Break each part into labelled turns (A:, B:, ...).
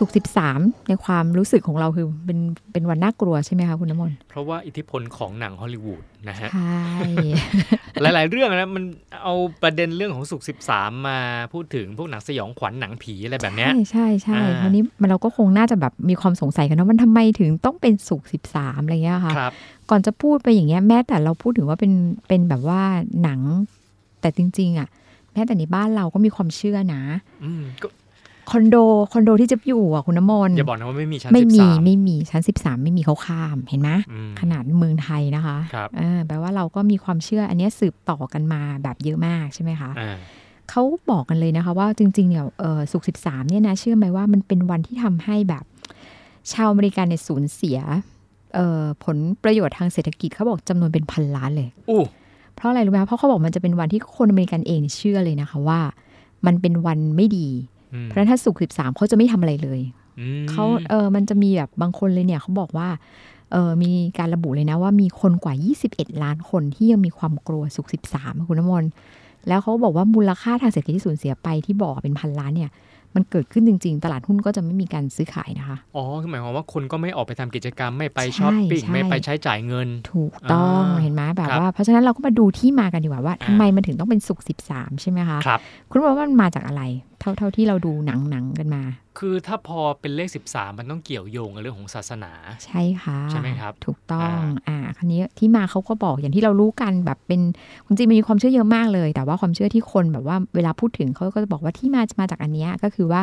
A: ศุกร์สิบสามในความรู้สึกของเราคือเป็นเป็นวันน่ากลัวใช่ไหมคะคุณน้ำมนต์
B: เพราะว่าอิทธิพลของหนังฮอลลีวูดนะฮะ
A: ใช่
B: หลาย ๆ เรื่องนะมันเอาประเด็นเรื่องของสุกสิบสามมาพูดถึงพวกหนังสยองขวัญหนังผีอะไรแบบนี้ใช่
A: ใช่ใช่วันนี้มันเราก็คงน่าจะแบบมีความสงสัยกันว่ามันทำไมถึงต้องเป็นสุกสิบสามอะไรเงี้ยค่ะ ก่อนจะพูดไปอย่างเงี้ยแม้แต่เราพูดถึงว่าเป็นเป็นแบบว่าหนังแต่จริง ๆ อะแม้แต่ในบ้านเราก็มีความเชื่อนะ คอนโดคอนโดที่จะอยู่อะคุณน้ำมน
B: อย่าบอกนะว่าไม่มีชั้น
A: ไม่มีไม่มีชั้นสิบสามไม่มีเขาข้ามเห็นไหมขนาดเมืองไทยนะคะ
B: ครับ
A: แปลว่าเราก็มีความเชื่ออันนี้สืบต่อกันมาแบบเยอะมากใช่ไหมคะเขาบอกกันเลยนะคะว่าจริงๆเนี่ยสุกสิบสามเนี่ยนะเชื่อไหมว่ามันเป็นวันที่ทำให้แบบ ชาวอเมริกันในสูญเสียผลประโยชน์ทางเศรษฐกิจเขาบอกจำนวนเป็นพันล้านเลยเพราะอะไรรู้ไหมเพราะเขาบอกมันจะเป็นวันที่คนอเมริกันเองเชื่อเลยนะคะว่า มันเป็นวันไม่ดี เพราะถ้าสุกสิบสามเขาจะไม่ทำอะไรเลยเขาเออมันจะมีแบบบางคนเลยเนี่ยเขาบอกว่าเออมีการระบุเลยนะว่ามีคนกว่า 21 ล้านคนที่ยังมีความกลัวสุกสิบสามคุณน้ำมนต์แล้วเขาบอกว่ามูลค่าทางเศรษฐกิจที่สูญเสียไปที่บอกเป็นพันล้านเนี่ยมันเกิดขึ้นจริง ๆ ตลาดหุ้นก็จะไม่มีการซื้อขายนะคะ
B: อ๋อ คือหมายความว่าคนก็ไม่ออกไปทำกิจกรรม ไม่ไปช้อปปิ้ง ไม่ไปใช้จ่ายเงิน
A: ถูกต้อง เห็นไหมแบบว่า เพราะฉะนั้นเราก็มาดูที่มากันดีกว่าว่าทำไมมันถึงต้องเป็นสุกสิบสามใช่ไหมคะ
B: ครับ
A: คุณบอกว่ามันมาจากอะไร เท่าเท่าที่เราดูหนังหนังกันมา
B: คือถ้าพอเป็นเลข 13 มันต้องเกี่ยวโยงกับเรื่องของศาสนา
A: ใช่ค่ะ
B: ใช่ไหมครับ
A: ถูกต้องอ่าคันนี้ที่มาเขาก็บอกอย่างที่เรารู้กันแบบเป็นจริงมันมีความเชื่อเยอะมากเลย แต่ว่าความเชื่อที่คนแบบว่าเวลาพูดถึงเขาก็จะบอกว่าที่มามาจากอันนี้ก็คือว่า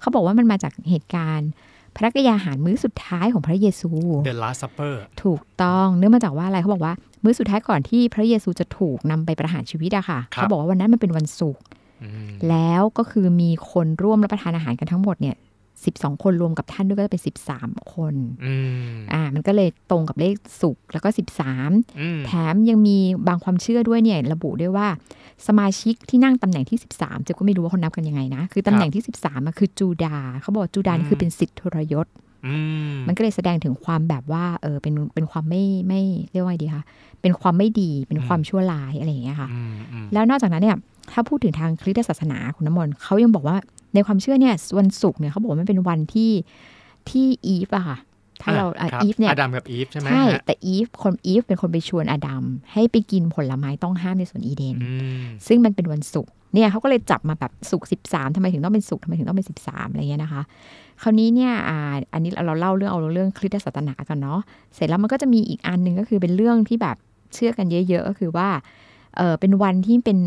A: เขาบอกว่ามันมาจากเหตุการณ์พระกยาหารมื้อสุดท้ายของพระเยซู
B: The Last Supper
A: ถูกต้องเนื่องมาจากว่าอะไรเขาบอกว่า มื้อสุดท้ายก่อนที่พระเยซูจะถูกนำไปประหารชีวิตอะค่ะ เขาบอกว่าวันนั้นมันเป็นวันศุกร์ แล้วก็คือมีคนร่วมรับประทานอาหารกันทั้งหมดเนี่ยสิบสองคนรวมกับท่านด้วยก็จะเป็นสิบสามคนอ่า มันก็เลยตรงกับเลขสุกแล้วก็สิบสามแถมยังมีบางความเชื่อด้วยเนี่ย ระบุด้วยว่า สมาชิกที่นั่งตำแหน่งที่13จะก็ไม่รู้ว่าเขานับกันยังไงนะ คือตำแหน่งที่13มันคือจูดา เขาบอกจูดาคือเป็นสิทธิทรยศมันก็เลยแสดงถึงความแบบว่า เออเป็นเป็นความไม่ไม่เรียกว่าไงดีคะเป็นความไม่ดีเป็นความชั่วร้ายอะไรอย่างเงี้ยค่ะ แล้วนอกจากนั้นเนี่ย ถ้าพูดถึงทางคริสตศาสนาคุณน้ำมนต์เขายังบอกว่าในความเชื่อเนี่ยวันศุกร์เนี่ยเขาบอกว่ามันเป็นวันที่ที่อีฟอะค่ะถ้าเราอีฟเนี่ย
B: อดัมกับอีฟใช่ไหม
A: ใช่แต่อีฟคนอีฟเป็นคนไปชวนอดัมให้ไปกินผลไม้ต้องห้ามในสวนอีเดน ซึ่งมันเป็นวันศุกร์เนี่ยเขาก็เลยจับมาแบบศุกร์สิบสามทำไมถึงต้องเป็นศุกร์ทำไมถึงต้องเป็นสิบสามอะไรเงี้ยนะคะ คราวนี้เนี่ยอ่าอันนี้เราเล่าเรื่องเอาเรื่องคริสตศาสนากันเนาะเสร็จแล้วมันก็จะมีอีกอันหนึ่งก็คือเป็นเรื่องที่แบบเชื่อกันเยอะ ๆ ก็คือว่า เออเป็นวันที่เป็น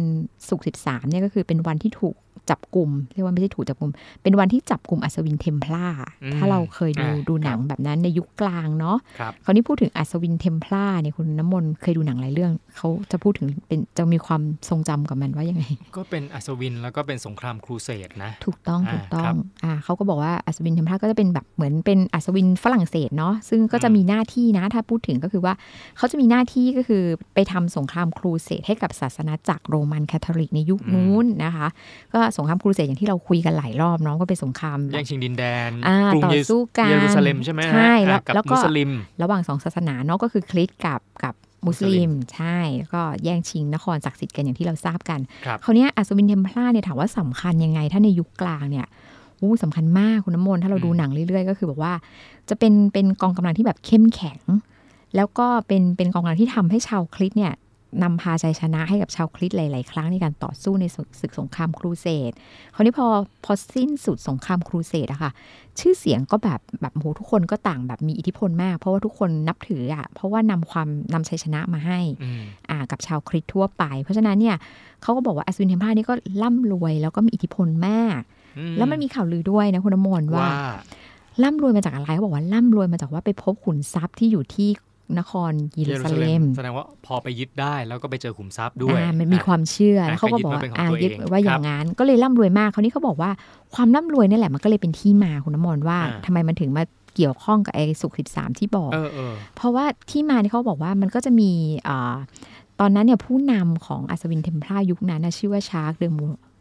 A: ศุกร์สิบสามเนี่ยก็คือเป็นวันที่ถูก จับกลุ่มเรียกว่าไม่ใช่ถูกจับกลุ่มเป็นวันที่จับกลุ่มอัศวินเทมพลาร์ถ้าเราเคยดูดูหนังแบบนั้นในยุคกลางเนาะคราวนี้พูดถึงอัศวินเทมพลาเนี่ยคุณน้ำมนต์เคยดูหนังหลายเรื่องเขาจะพูดถึงเป็นจะมีความทรงจำกับมันว่ายังไง
B: ก็เป็นอัศวินแล้วก็เป็นสงครามครูเสดนะ
A: ถูกต้องถูกต้องอ่าเขาก็บอกว่าอัศวินเทมพลาร์ก็จะเป็นแบบเหมือนเป็นอัศวินฝรั่งเศสเนาะซึ่งก็จะมีหน้าที่นะถ้าพูดถึงก็คือว่าเขาจะมีหน้าที่ก็คือไปทำสงครามครูเสดให้กับศาสนาจักรโรมันคาทอลิกในยุคนู้นนะคะ ก็สงครามครูเสดอย่างที่เราคุยกันหลายรอบเนาะก็เป็นสงคราม
B: แย่งชิงดินแดน
A: ต่อสู้กัน
B: เยรูซาเล็มใช่ไหม
A: ใช่
B: แล้วก็มุสลิม
A: ระหว่างสองศาสนาเนาะก็คือคริสต์กับกับมุสลิมใช่แล้วก็แย่งชิงนครศักดิ์สิทธิ์กันอย่างที่เราทราบกันคราวนี้อัศวินเทมพลาเนี่ยถามว่าสำคัญยังไง ถ้าในยุคกลางเนี่ยอู้สำคัญมากคุณน้ำมนต์ถ้าเราดูหนังเรื่อยๆ ก็คือบอกว่า จะเป็นเป็นกองกำลังที่แบบเข้มแข็ง แล้วก็เป็นเป็นกองกำลังที่ทำให้ชาวคริสเนี่ย นำพาชัยชนะให้กับชาวคริสหลาย ๆ ครั้งในการต่อสู้ในศึกสงครามครูเสดคราวนี้พอพอสิ้นสุดสงครามครูเสดอะค่ะ ชื่อเสียงก็แบบแบบโหทุกคนก็ต่างแบบมีอิทธิพลมาก เพราะว่าทุกคนนับถืออะเพราะว่านำความนำชัยชนะมาให้อ่ากับชาวคริสทั่วไป เพราะฉะนั้นเนี่ยเขาก็บอกว่าอัศวินเทมพานี่ก็ร่ำรวยแล้วก็มีอิทธิพลมาก แล้วมันมีข่าวลือด้วยนะคุณน้ำมนต์ว่าร่ำรวยมาจากอะไรเขาบอกว่าร่ำรวยมาจากว่าไปพบขุนทรัพย์ที่อยู่ที่ นครเยรูซาเล็ม
B: แสดงว่าพอไปยึดได้แล้วก็ไปเจอขุมทรัพย์ด้วย
A: มันมีความเชื่อแล้วเขาก็บอกว่าอ่ายึดว่าอย่างนั้นก็เลยร่ำรวยมากเขานี่เขาบอกว่าความร่ำรวยนี่แหละมันก็เลยเป็นที่มาคุณน้ำมนต์ว่าทำไมมันถึงมาเกี่ยวข้องกับไอ้ศุกร์สิบสามที่บอก เพราะว่าที่มาที่เขาบอกว่ามันก็จะมี ตอนนั้นเนี่ยผู้นำของอัศวินเทมพลาร์ยุคนั้นนะชื่อว่าฌาคเดอโม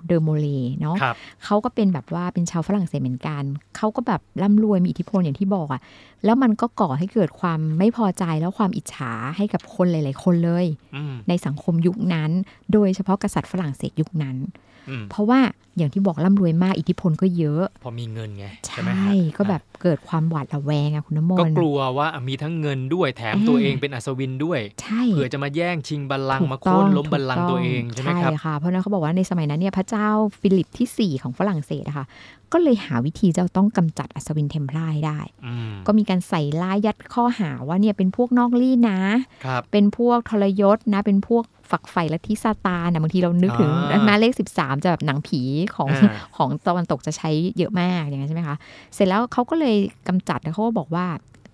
A: เดอโมเลย์เนาะ
B: ครับ
A: เขาก็เป็นแบบว่าเป็นชาวฝรั่งเศสเหมือนกัน เขาก็แบบร่ำรวยมีอิทธิพลอย่างที่บอกอะ่ะ แล้วมันก็ก่อให้เกิดความไม่พอใจแล้วความอิจฉาให้กับคนหลาย ๆ คนเลย
B: อืม
A: ในสังคมยุคนั้น โดยเฉพาะกษัตริย์ฝรั่งเศสยุคนั้น
B: อืม
A: เพราะว่าอย่างที่บอกร่ำรวยมากอิทธิพลก็เยอะ
B: พอมีเงินไง
A: ใช่
B: ใช่ไหมฮะ
A: ก็แบบเกิดความหวาดระแวงอะคุณน้ำมนต์
B: ก็กลัวว่ามีทั้งเงินด้วยแถม
A: อ่า
B: ตัวเองเป็นอัศวินด้วย
A: ใช่
B: เผื่อจะมาแย่งชิงบัลลังก์
A: ถูก
B: มา
A: ต้
B: โค่
A: อน
B: ล้มบัลลังก์
A: ถูก
B: ตัวเองใช่ไหมครับ
A: ค่ะเพราะฉะนั้นเขาบอกว่าในสมัยนั้นเนี่ยพระเจ้าฟิลิปที่4ของฝรั่งเศสอะค่ะก็เลยหาวิธีจะต้องกำจัดอัศวินเทมพลาร์ให้ได้
B: อืม
A: ก็มีการใส่ร้ายยัดข้อหาว่าเนี่ยเป็นพวกนอกรีตนะ
B: ครับ
A: เป็นพวกทรยศนะ เป็นพวก ฝักใฝ่ลัทธิซาตานนะบางทีเรานึกถึง
B: อ่า
A: มาเลข 13 จะแบบหนังผีของ
B: อ่า
A: ของตะวันตกจะใช้เยอะมากอย่างนั้นใช่ไหมคะ เสร็จแล้วเขาก็เลยกำจัดแล้วเขาก็บอกว่า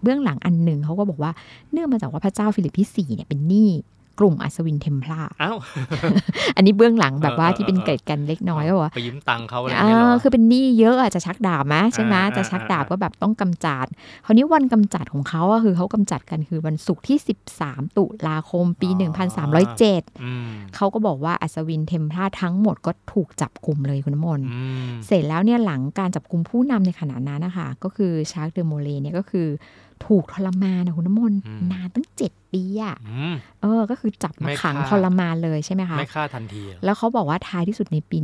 A: เบื้องหลังอันหนึ่งเขาก็บอกว่าเนื่องมาจากว่าพระเจ้าฟิลิปที่4เนี่ยเป็นหนี้ กลุ่มอัศวินเทมพลาร์
B: อ้าว
A: อันนี้เบื้องหลังแบบว่า
B: เออ
A: ที่เป็น
B: เออ
A: เกร็ดกันเล็กน้อยก็บอกว่า
B: ไปยืมตังค์เขาอะไร
A: อ่
B: เงี้ยเหราอ
A: คือเป็นหนี้เยอะอะจะชักดาบไหมใช่ไหม
B: อ่า
A: จะชักดาบ
B: อ่า
A: ก็แบบต้องกำจัดคราวนี้วันกำจัดของเขาอะคือเขากำจัดกันคือวันศุกร์ที่ 13 ตุลาคมปี 1307
B: อืม
A: เขาก็บอกว่าอัศวินเทมพลาร์ทั้งหมดก็ถูกจับกลุ่มเลยคุณน้ำมนต์
B: อืม
A: เสร็จแล้วเนี่ยหลังการจับกลุ่มผู้นำในขณะนั้นนะคะก็คือชาร์กเดอโมเลเนี่ยก็คือ ถูกทรมานนะคุณน้ำมนต์นานตั้งเจ็ดปีอะ
B: อืม
A: เออ ก็คือจับมา
B: ไม่
A: ขัง
B: ฆ่า
A: ทรมานเลยใช่ไหมคะ
B: ไม่ฆ่าทันทีเหรอ
A: แล้วเขาบอกว่าท้ายที่สุดในปี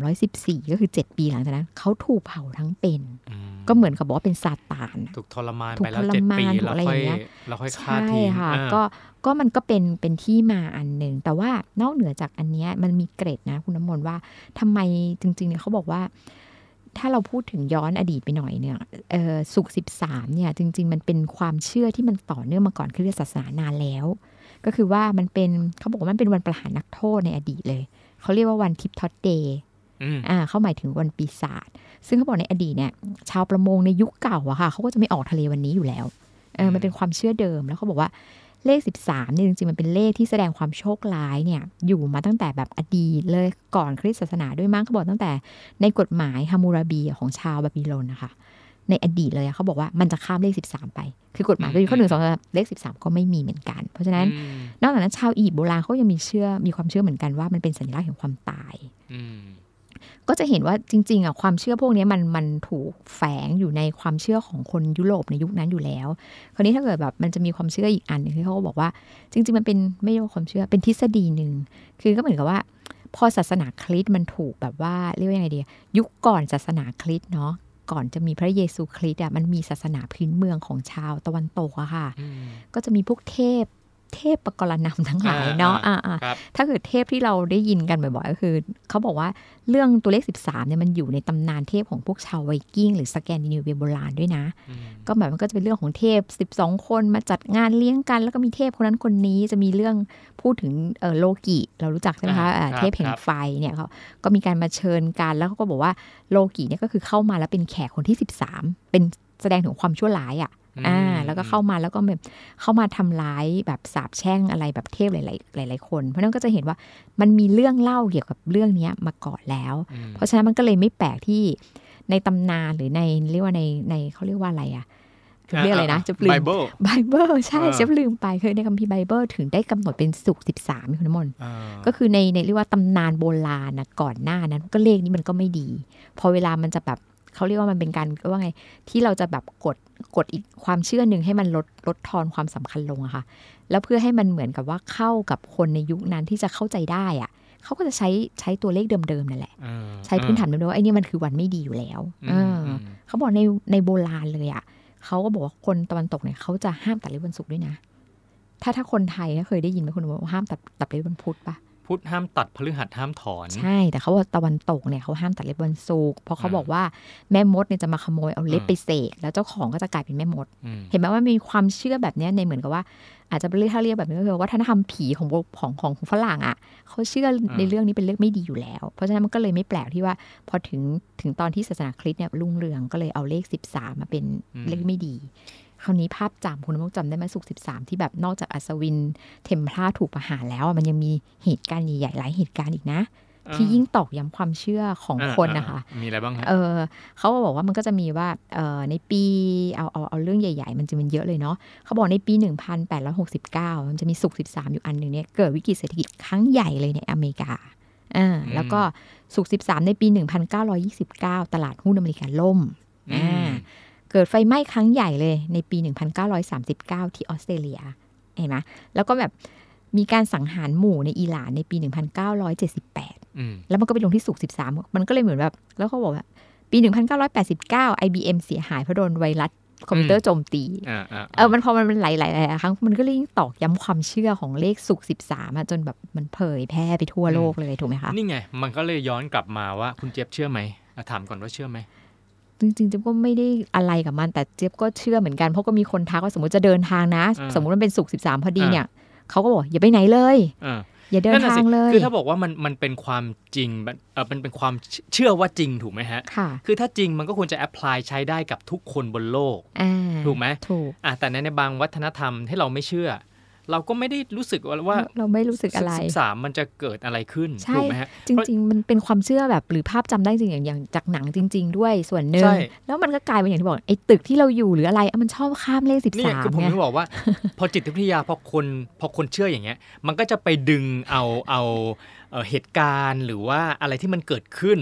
A: 1314 ก็คือ 7 ปีหลังจากนั้นเขาถูกเผาทั้งเป็น
B: อืม
A: ก็เหมือนกับบอกว่าเป็นซาตาน
B: ถูกทรมาน
A: ถูก
B: ไปแล้ว
A: ทร
B: เจ็ด
A: มาน
B: ปี
A: ถูก
B: แล้ว
A: อะไรอ
B: ค่อย
A: ย่างเงี้ย
B: แล้วค่อยฆ่า
A: ใช่
B: ทิ้ง
A: ค่ะ
B: อ่า
A: ก็ก็มันก็เป็นเป็นที่มาอันหนึ่ง แต่ว่านอกเหนือจากอันเนี้ยมันมีเกร็ดนะคุณน้ำมนต์ว่าทำไมจริงๆเนี่ยเขาบอกว่า ถ้าเราพูดถึงย้อนอดีตไปหน่อยเนี่ยเออสุขสิบสามเนี่ยจริง ๆ มันเป็นความเชื่อที่มันต่อเนื่องมาก่อนคริสตศาสนานานแล้ว ก็คือว่ามันเป็นเขาบอกว่ามันเป็นวันประหารนักโทษในอดีตเลย เขาเรียกว่าวันทิปทอดเดย์
B: อืม
A: อ่าเขาหมายถึงวันปีศาจซึ่งเขาบอกในอดีตเนี่ยชาวประมงในยุคเก่าอะค่ะเขาก็จะไม่ออกทะเลวันนี้อยู่แล้วเออมันเป็นความเชื่อเดิมแล้วเขาบอกว่า เลข 13เนี่ยจริงๆ มันเป็นเลขที่แสดงความโชคร้ายเนี่ยอยู่มาตั้งแต่แบบอดีตเลยก่อนคริสตศาสนาด้วยมั้งเขาบอกตั้งแต่ในกฎหมายฮามูราบีของชาวบาบิโลนนะคะในอดีตเลยอะเขาบอกว่ามันจะข้ามเลข 13 ไป คือกฎหมาย
B: อืม
A: ข้อหนึ่งสองสามเลข 13 ก็ไม่มีเหมือนกัน เพราะฉะนั้น
B: อืม
A: นอกจากนั้นชาวอียิปต์โบราณเขายังมีเชื่อมีความเชื่อเหมือนกันว่ามันเป็นสัญลักษณ์แห่งความตาย
B: อืม
A: ก็จะเห็นว่าจริง ๆอะความเชื่อพวกนี้มันมันถูกแฝงอยู่ในความเชื่อของคนยุโรปในยุคนั้นอยู่แล้ว คราวนี้ถ้าเกิดแบบมันจะมีความเชื่ออีกอันหนึงที่เขาก็บอกว่า จริง ๆ มันเป็นไม่ใช่ว่าความเชื่อเป็นทฤษฎีหนึ่งคือก็เหมือนกับว่า พอศาสนาคริสต์มันถูกแบบว่าเรียกว่ายังไงดียุคก่อนศาสนาคริสต์เนาะก่อนจะมีพระเยซูคริสต์อะมันมีศาสนาพื้นเมืองของชาวตะวันตกอะค่ะ
B: อืม
A: ก็จะมีพวกเทพ เทพปกรณำทั้งหลายเนาะอ่าอ่า
B: ครับ
A: ถ้าเกิดเทพที่เราได้ยินกันบ่อยๆก็คือ เขาบอกว่าเรื่องตัวเลข 13เนี่ยมันอยู่ในตำนานเทพของพวกชาวไวกิ้งหรือสแกนดิเนเวียโบราณด้วยนะ
B: อืม
A: ก็แบบมันก็จะเป็นเรื่องของเทพ 12 คนมาจัดงานเลี้ยงกัน แล้วก็มีเทพคนนั้นคนนี้จะมีเรื่องพูดถึงเออโลกิเรารู้จักใช่ไหมคะอ่าเทพแห่งไฟเนี่ยเขาก็มีการมาเชิญกันแล้วเขาก็บอกว่าโลกิเนี่ยก็คือเข้ามาแล้วเป็นแขกคนที่ 13 เป็นแสดงถึงความชั่วร้ายอะ อ่า แล้วก็เข้ามาแล้วก็แบบเข้ามาทำร้ายแบบสาบแช่งอะไรแบบเทพหลาย ๆ หลาย ๆ คน เพราะฉะนั้นก็จะเห็นว่ามันมีเรื่องเล่าเกี่ยวกับเรื่องเนี้ยมาก่อนแล้ว
B: อืม
A: เพราะฉะนั้นมันก็เลยไม่แปลกที่ในตำนานหรือในเรียกว่าในในเขาเรียกว่าอะไรอะเรียกอะไรนะจะลืม
B: Bible
A: ไบเบิลใช่
B: อ่า
A: จะลืมไปคือในคัมภีร์ไบเบิลถึงได้กำหนดเป็นสุกสิบสามคุณน้ำมนต์
B: อ่า
A: ก็คือในในเรียกว่าตำนานโบราณนะก่อนหน้านั้นก็เลขนี้มันก็ไม่ดี พอเวลามันจะแบบ เขาเรียกว่ามันเป็นการว่าไง ที่เราจะแบบกดกดอีกความเชื่อหนึ่งให้มันลดลดทอนความสำคัญลงอะค่ะ แล้วเพื่อให้มันเหมือนกับว่าเข้ากับคนในยุคนั้นที่จะเข้าใจได้อะเขาก็จะใช้ใช้ตัวเลขเดิมๆนั่นแหละ
B: อ่า
A: ใช้พื้นฐานเดิมๆว่าไอ้นี่มันคือวันไม่ดีอยู่แล้ว
B: อื
A: เอ
B: ม
A: อ
B: อื
A: อ
B: ม
A: เขาบอกในในโบราณเลยอะเขาก็บอกว่าคนตะวันตกเนี่ยเขาจะห้ามตัดเล็บวันศุกร์ด้วยนะ ถ้าถ้าคนไทยเคยได้ยินไหมคุณว่าห้ามตัดตัดเล็บวันพุธปะ
B: พุทธห้ามตัดพฤหัสห้ามถอน
A: ใช่ แต่เขาว่าตะวันตกเนี่ยเขาห้ามตัดเล็บวันศุกร์เพราะเขา
B: อ่า
A: บอกว่าแม่มดเนี่ยจะมาขโมยเอาเล็บ
B: อืม
A: ไปเสกแล้วเจ้าของก็จะกลายเป็นแม่มด
B: อืม
A: เห็นไหมว่ามีความเชื่อแบบเนี้ยในเหมือนกับว่า อาจจะเป็นเรื่องถ้าเรียกแบบนี้ก็คือวัฒนธรรมผีของของของของฝรั่งอะเขาเชื่อในเรื่องนี้เป็นเรื่องไม่ดีอยู่แล้ว เพราะฉะนั้นมันก็เลยไม่แปลกที่ว่า พอถึงถึงตอนที่ศาสนาคริสต์เนี่ยรุ่งเรืองก็เลยเอาเลข 13 มาเป็นเลขไม่ดี คราวนี้ภาพจำคุณมุกจำได้ไหมสุกสิบสามที่แบบนอกจากอัศวินเทมพลาถูกประหารแล้วอะมันยังมีเหตุการณ์ใหญ่ๆหลายเหตุการณ์อีกนะที่ยิ่งตอกย้ำความเชื่อของคนนะคะ
B: มีอะไรบ้างฮะ
A: เออเขาก็บอกว่ามันก็จะมีว่าเออในปีเอาเอาเอาเรื่องใหญ่ ๆ มันจะมันเยอะเลยเนาะเขาบอกในปี 1869 มันจะมีสุก13 อยู่อันหนึ่งเนี่ยเกิดวิกฤตเศรษฐกิจครั้งใหญ่เลยในอเมริกาอ่าแล้วก็สุก13 ในปี 1929 ตลาดหุ้นอเมริกาล่ม
B: อื
A: อ่าม เกิดไฟไหม้ครั้งใหญ่เลยในปี 1939 ที่ออสเตรเลีย เห็นไหมแล้วก็แบบมีการสังหารหมู่ในอิหร่านในปี 1978
B: อืม
A: แล้วมันก็ไปลงที่สุก13 มันก็เลยเหมือนแบบ แล้วเขาบอกว่า ปี 1989 IBM เสียหายเพราะโดนไวรัสคอมพิวเตอร์โจมตี
B: อ่าอ่า
A: เออ มันพอมันเป็นหลายๆหลายๆครั้ง มันก็เลยยิ่งตอกย้ำความเชื่อของเลขสุก13อะจนแบบมันเผยแพร่ไปทั่วโลกเลยถูกไหมคะ
B: นี่ไง มันก็เลยย้อนกลับมาว่าคุณเจี๊ยบเชื่อไหมอะถามก่อนว่าเชื่อไหม
A: จริงๆเจ๊ยบก็ไม่ได้อะไรกับมัน แต่เจ๊ยบก็เชื่อเหมือนกัน เพราะก็มีคนทักว่าสมมติจะเดินทางนะ
B: อ่า
A: สมมติมันเป็นสุก13พอดี
B: อ่า
A: เนี่ยเขาก็บอกอย่าไปไหนเลย
B: อ่า
A: อย่าเดิน
B: นั่นน่ะ
A: ทา
B: สิ
A: งเลย
B: คือถ้าบอกว่ามันมันเป็นความจริงมันเออมันเป็นความเชื่อว่าจริงถูกไหมฮะ
A: ค่ะ
B: คือถ้าจริงมันก็ควรจะแอพพลายใช้ได้กับทุกคนบนโลก
A: อ่า
B: ถูกไหม
A: ถูก
B: อะแต่ในในบางวัฒนธรรมที่เราไม่เชื่อ เราก็ไม่ได้รู้สึกว่าว่า
A: เราไม่รู้สึกอะไร
B: สิบสามมันจะเกิดอะไรขึ้น
A: ใช่
B: ถูกไหมฮะ
A: จริง ๆ มันเป็นความเชื่อแบบหรือภาพจำได้จริงอย่างอย่างจากหนังจริง ๆ ด้วยส่วนหนึ่ง
B: ใช่
A: แล้วมันก็กลายเป็นอย่างที่บอกไอ้ตึกที่เราอยู่หรืออะไรอะมันชอบข้ามเลขสิบ
B: นี่
A: สาม
B: คือผม
A: ไง
B: ถึงบอกว่า พอจิตวิทยาพอคนพอคนเชื่ออย่างเงี้ย มันก็จะไปดึงเอาเอาเอ่อเหตุการณ์หรือว่าอะไรที่มันเกิดขึ้น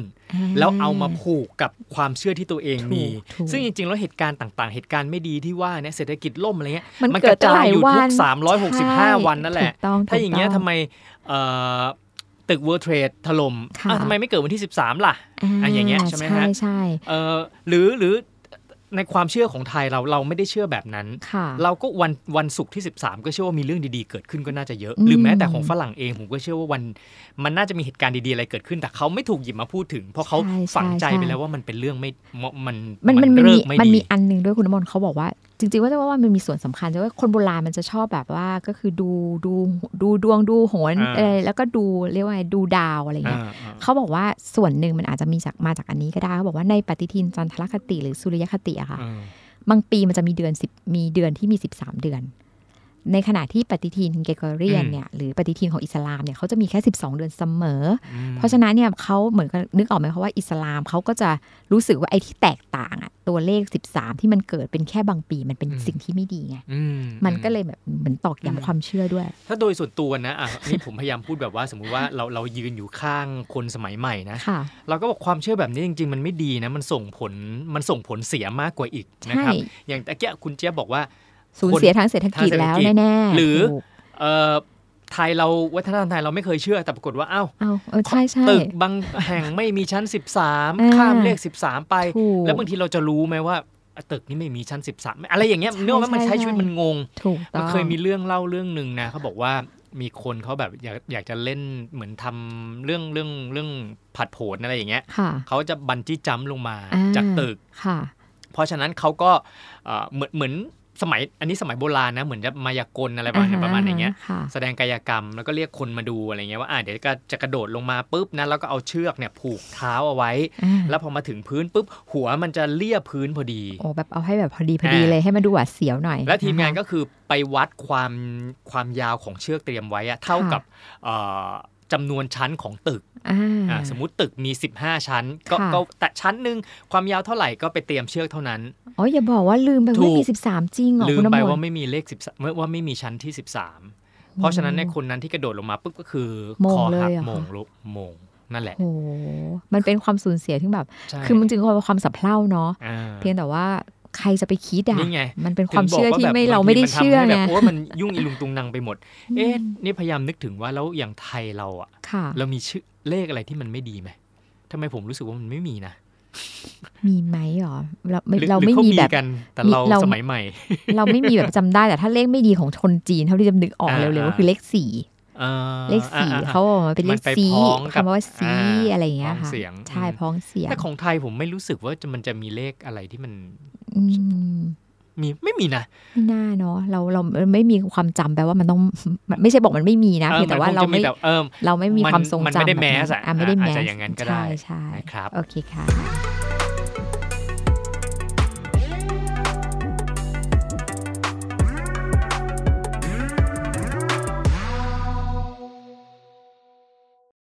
B: แล้วเอามาผูกกับความเชื่อที่ตัวเองมี
A: ถูก
B: ซึ่งจริงๆ แล้วเหตุการณ์ต่างๆ เหตุการณ์ไม่ดีที่ว่าเนี่ยเศรษฐกิจล่มอะไรเงี้ย
A: มัน
B: มัน
A: เกิด
B: กระจายอยู่
A: หลาย
B: ทุ
A: วั
B: ก
A: น
B: 365 วันนั่นแหละ
A: ถูกต้อง
B: ถ้าอย่างเงี้ย
A: ถูก
B: ทำ
A: ต้อง
B: ไมเอ่อตึก World Trade ถล่ม
A: ค่ะ
B: อ้าวทำไมไม่เกิดวันที่ 13 ล่ะ อะอย่างเงี้ยใช่ไหมฮะ
A: ใช่ใช่
B: เอ่อหรือหรือ ในความเชื่อของไทยเราเราไม่ได้เชื่อแบบนั้น
A: ค่ะ
B: เราก็วันวันศุกร์ที่ 13 ก็เชื่อว่ามีเรื่องดีๆ เกิดขึ้นก็น่าจะเยอะ
A: อืม
B: หรือแม้แต่ของฝรั่งเองผมก็เชื่อว่าวันมันน่าจะมีเหตุการณ์ดีๆอะไรเกิดขึ้นแต่เขาไม่ถูกหยิบมาพูดถึง เพราะเขา
A: ใช่
B: ฝังใจ
A: ใช่
B: ไปแล้วว่ามันเป็นเรื่องไม่มัน
A: มันมันมัน
B: เลิ
A: มี
B: กไม่
A: มัน
B: ดี
A: มีอันหนึ่งด้วยคุณน้ำมนต์เขาบอกว่าจริงๆว่าจะว่ามันมีส่วนสำคัญจะว่าคนโบราณมันจะชอบแบบว่าก็คือดูดูดูดวงดูโหน
B: อ่า
A: เออแล้วก็ดูเรียกว่าไงดูดาวอะไรเงี้ย
B: อ่าอ่า
A: เขาบอกว่าส่วนหนึ่งมันอาจจะมีจากมาจากอันนี้ก็ได้เขาบอกว่าในปฏิทินจันทรคติหรือสุริยคติอะค่ะ
B: อืม
A: บางปีมันจะมีเดือนสิบมีเดือนที่มี 13 เดือน ในขณะที่ปฏิทินเกเกเรียน
B: อืม
A: เนี่ยหรือปฏิทินของอิสลามเนี่ยเขาจะมีแค่ 12 เดือนเสมอ
B: อืม
A: เพราะฉะนั้นเนี่ยเขาเหมือนกับนึกออกไหมคะว่าอิสลามเขาก็จะรู้สึกว่าไอ้ที่แตกต่างอะตัวเลข 13 ที่มันเกิดเป็นแค่บางปีมันเป็นสิ่งที่ไม่ดีไง
B: อื
A: มันก็เลยแบบเหมือนตอกย้ำความเชื่อด้วย
B: ถ้าโดยส่วนตัวนะอะนี่ผมพยายามพูดแบบว่าสมมุติว่าเราเรายืนอยู่ข้างคนสมัยใหม่นะ
A: ค่ะ
B: เราก็บอกความเชื่อแบบนี้จริง ๆ มันไม่ดีนะมันส่งผลมันส่งผลเสียมากกว่าอีกนะครับ
A: ใช่
B: อย่างตะเกียคุณเจี๊ยบบอกว่า
A: สูญเสียทางเศรษฐกิจ
B: ทางเศรษฐ
A: แล้ว
B: กิจ
A: แน่ๆ
B: หรือ
A: ถูก
B: เอ่อไทยเราวัฒนธรรมไทยเราไม่เคยเชื่อแต่ปรากฏว่าอ้าว
A: เอาเออใช่ใช่
B: ตึกบางแห่งไม่มีชั้น
A: อ่า
B: 13 ข้ามเลข 13 ไป
A: ถูก
B: แล้วบางทีเราจะรู้ไหมว่าตึกนี้ไม่มีชั้น 13 อะไรอย่างเงี้ย
A: ใช่
B: เนื่องว่ามัน
A: ใช่
B: ใช้ชีวิต
A: ใช่
B: มันงง
A: ถูกต้
B: มั
A: อนง
B: เคยมีเรื่องเล่าเรื่องหนึ่งนะเขาบอกว่ามีคนเขาแบบอยากอยากจะเล่นเหมือนทำเรื่องเรื่องเรื่องผัดโผนอะไรอย่างเงี้ย
A: ค่ะ
B: เขาจะบันจี้จัมป์ลงมา
A: อ่า
B: จากตึก
A: ค่ะ
B: เพราะฉะนั้นเขาก็เอ่อเหมือนเหมือน สมัยอันนี้สมัยโบราณนะเหมือนจะมายากลอะไรประมาณ
A: อ่าฮ
B: ประมาณอย่างเงี้ย
A: ค่ะ
B: แสดงกายกรรมแล้วก็เรียกคนมาดูอะไรเงี้ยว่าอ่าเดี๋ยวก็จะกระโดดลงมาปุ๊บนะแล้วก็เอาเชือกเนี่ยผูกเท้าเอาไว้
A: อ่า
B: แล้วพอมาถึงพื้นปุ๊บหัวมันจะเลียพื้นพอดี
A: โอ้แบบเอาให้แบบพอดีพอดี
B: อ่า
A: เลยให้มันดูหวาดเสียวหน่อย
B: และทีมงาน
A: นะคะ
B: ก็คือไปวัดความความยาวของเชือกเตรียมไว้อะเท่า
A: ค่ะ
B: กับเอ่อ จำนวนชั้นของตึก
A: อ่า
B: อ่าสมมุติตึกมี 15 ชั้นก็
A: ค่ะ
B: ก็แต่ชั้นหนึ่งความยาวเท่าไหร่ก็ไปเตรียมเชือกเท่านั้น
A: อ๋ออย่าบอกว่าลืมไป
B: ถู
A: ว่ากมีสิบสามจริงเหรอ
B: ลื
A: คุ
B: ม
A: ณน้ำ
B: ไป
A: มน
B: ว่า
A: ต์
B: ไม่มีเลข13ว่าไม่มีชั้นที่ 13 เพราะฉะนั้นในคนนั้นที่กระโดดลงมาปุ๊บก็คือ
A: โมง
B: คอ
A: เลย
B: หัก
A: เหรอคะ
B: โมงลุกโมงนั่นแหละ
A: โอ้โหมันเป็นความสูญเสียที่แบบ
B: ใช่
A: คือมันจริงๆเป็นความสับเพร่าเนาะ
B: อ่า
A: เพียงแต่ว่า ใครจะไปคิดอะ
B: นี่ไง
A: มันเป็นความเชื่อ
B: ถึงบก
A: ที่
B: แบบ
A: ไม่
B: บง
A: เรา
B: ที
A: ไม่ได้
B: นทำ
A: เชื่อ
B: ให้
A: ไง
B: แบบโอ้มันยุ่งอีลุงตุงนางไปหมด เอ๊ะนี่พยายามนึกถึงว่าแล้วอย่างไทยเราอะ
A: ค่ะ
B: เรามีชื่อเลขอะไรที่มันไม่ดีไหมทำไมผมรู้สึกว่ามันไม่มีนะ
A: มีไหมหรอเราไม่
B: หรือ
A: เรา
B: หรือ
A: ไม่
B: เขา
A: มี
B: มี
A: แบบ
B: กันแต่
A: มี
B: เรา
A: เรา
B: สมัยใหม่
A: เราไม่มีแบบจำได้แต่ถ้าเลขไม่ดีของคนจีนเท่าที่จะนึกออก
B: อ่า
A: เร็วๆ
B: อ่า
A: ก็คือเลขสี่
B: อ่า
A: เลขสี่
B: อ่อ่
A: เขาบอกมาเป็นเล
B: มั
A: ข
B: นไป
A: ซี
B: พ้องกับ
A: คำว่าซี
B: อ่า
A: อะไรอย่างเงี้ย
B: พ้อง
A: ค่ะ
B: เสียง
A: ใช่
B: อืม
A: พ้องเสียง
B: แต่ของไทยผมไม่รู้สึกว่าจะมันจะมีเลขอะไรที่มัน
A: อื ม
B: มีไม่มีนะ
A: ไม่น่าเนาะเราเราไม่มีความจำแปลว่ามันต้องมันไม่ใช่บอกมันไม่มีนะ
B: ออ
A: เพียงแต่ว่า
B: คง
A: เรา
B: จะ
A: ไม่
B: แต่เออ
A: เราไม่มี
B: มัน
A: ความทรง
B: มัน
A: จำ
B: ไม่ได้
A: บบ
B: แม
A: นั้น
B: สอะ
A: อะไม่ได้แม
B: อาจ
A: ส
B: จะอย่างนั้นก็ได้
A: ใช่ใช่
B: นะครับ
A: โอเคค่ะ